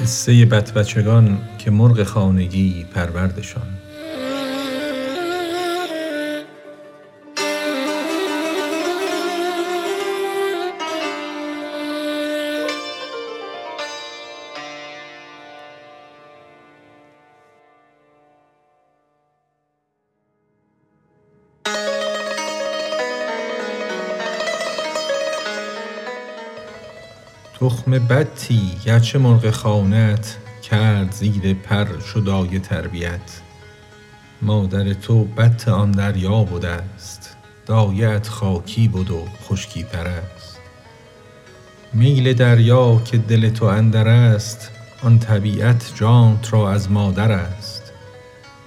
قصه بچگان که مرغ خانگی پروردشان. تخم بطی گرچه مرغ خانه ت کرد زیر پر شد آیه تربیت. مادر تو بط آن دریا بدست دایه ات خاکی بد و خشکی پرست میل دریا که دل تو اندرست آن طبیعت جانت را از مادرست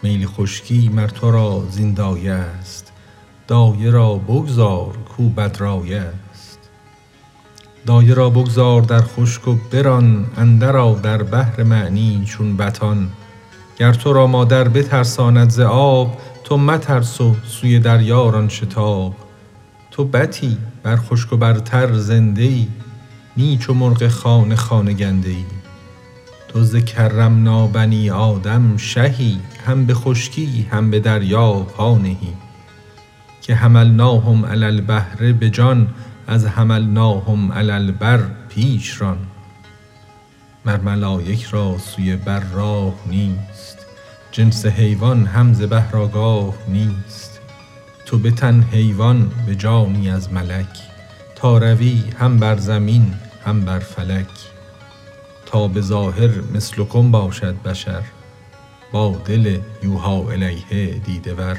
میل خشکی مر تو را زین دایه ست دایه را بگذار کو بدرایه دایه را بگذار در خشک و بران اندرآ در بحر معنی چون بطان. گر تو را مادر بترساند ز آب تو مترس و سوی دریا شتاب. تو بطی بر خشک و بر تر زنده ای نی چو مرغ خانه خانه گنده ای تو ز کرمنا بنی آدم شهی هم به خشکی هم به دریا پا نهی. که حملناهم علی البحر به جان از حملناهم علی البر پیش ران. مر ملایک را سوی بر راه نیست جنس حیوان هم ز نیست. تو به تن حیوان به جانی از ملک. تا روی هم بر زمین هم بر فلک. تا به ظاهر مثلکم باشد بشر با دل یوحی الیه دیده ور.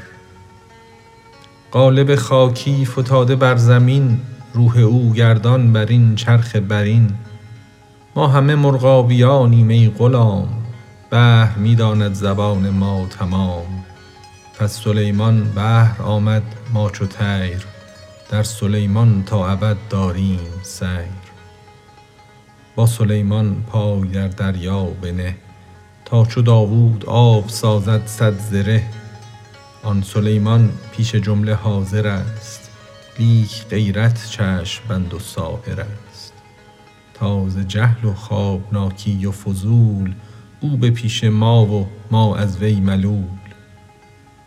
قالب خاکی فتاده بر زمین روح او گردان بر این چرخ برین. ما همه مرغابیانیم ای غلام بحر می داند زبان ما تمام. پس سلیمان بحر آمد ما چو طیر در سلیمان تا ابد داریم سیر. با سلیمان پای در دریا بنه تا چو داوود آب سازد صد زره. آن سلیمان پیش جمله حاضرست لیک غیرت چشم بند و ساحرست تا ز جهل و خوابناکی و فضول او به پیش ما و ما از وی ملول.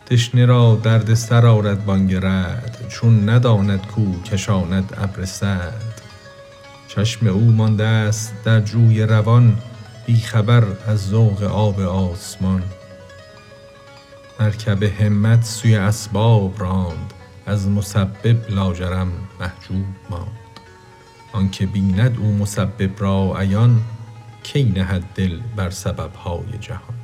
تشنه را درد سر آرد بانگ رعد چون نداند کو کشاند ابر سعد. چشم او مانده ست در جوی روان بی خبر از ذوق آب آسمان. مرکب همت سوی اسباب راند از مسبب لاجرم محجوب ماند. آنکه بیند او مسبب را عیان کی نهد دل بر سببهای جهان؟